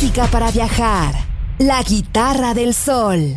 Música para viajar. La guitarra del sol.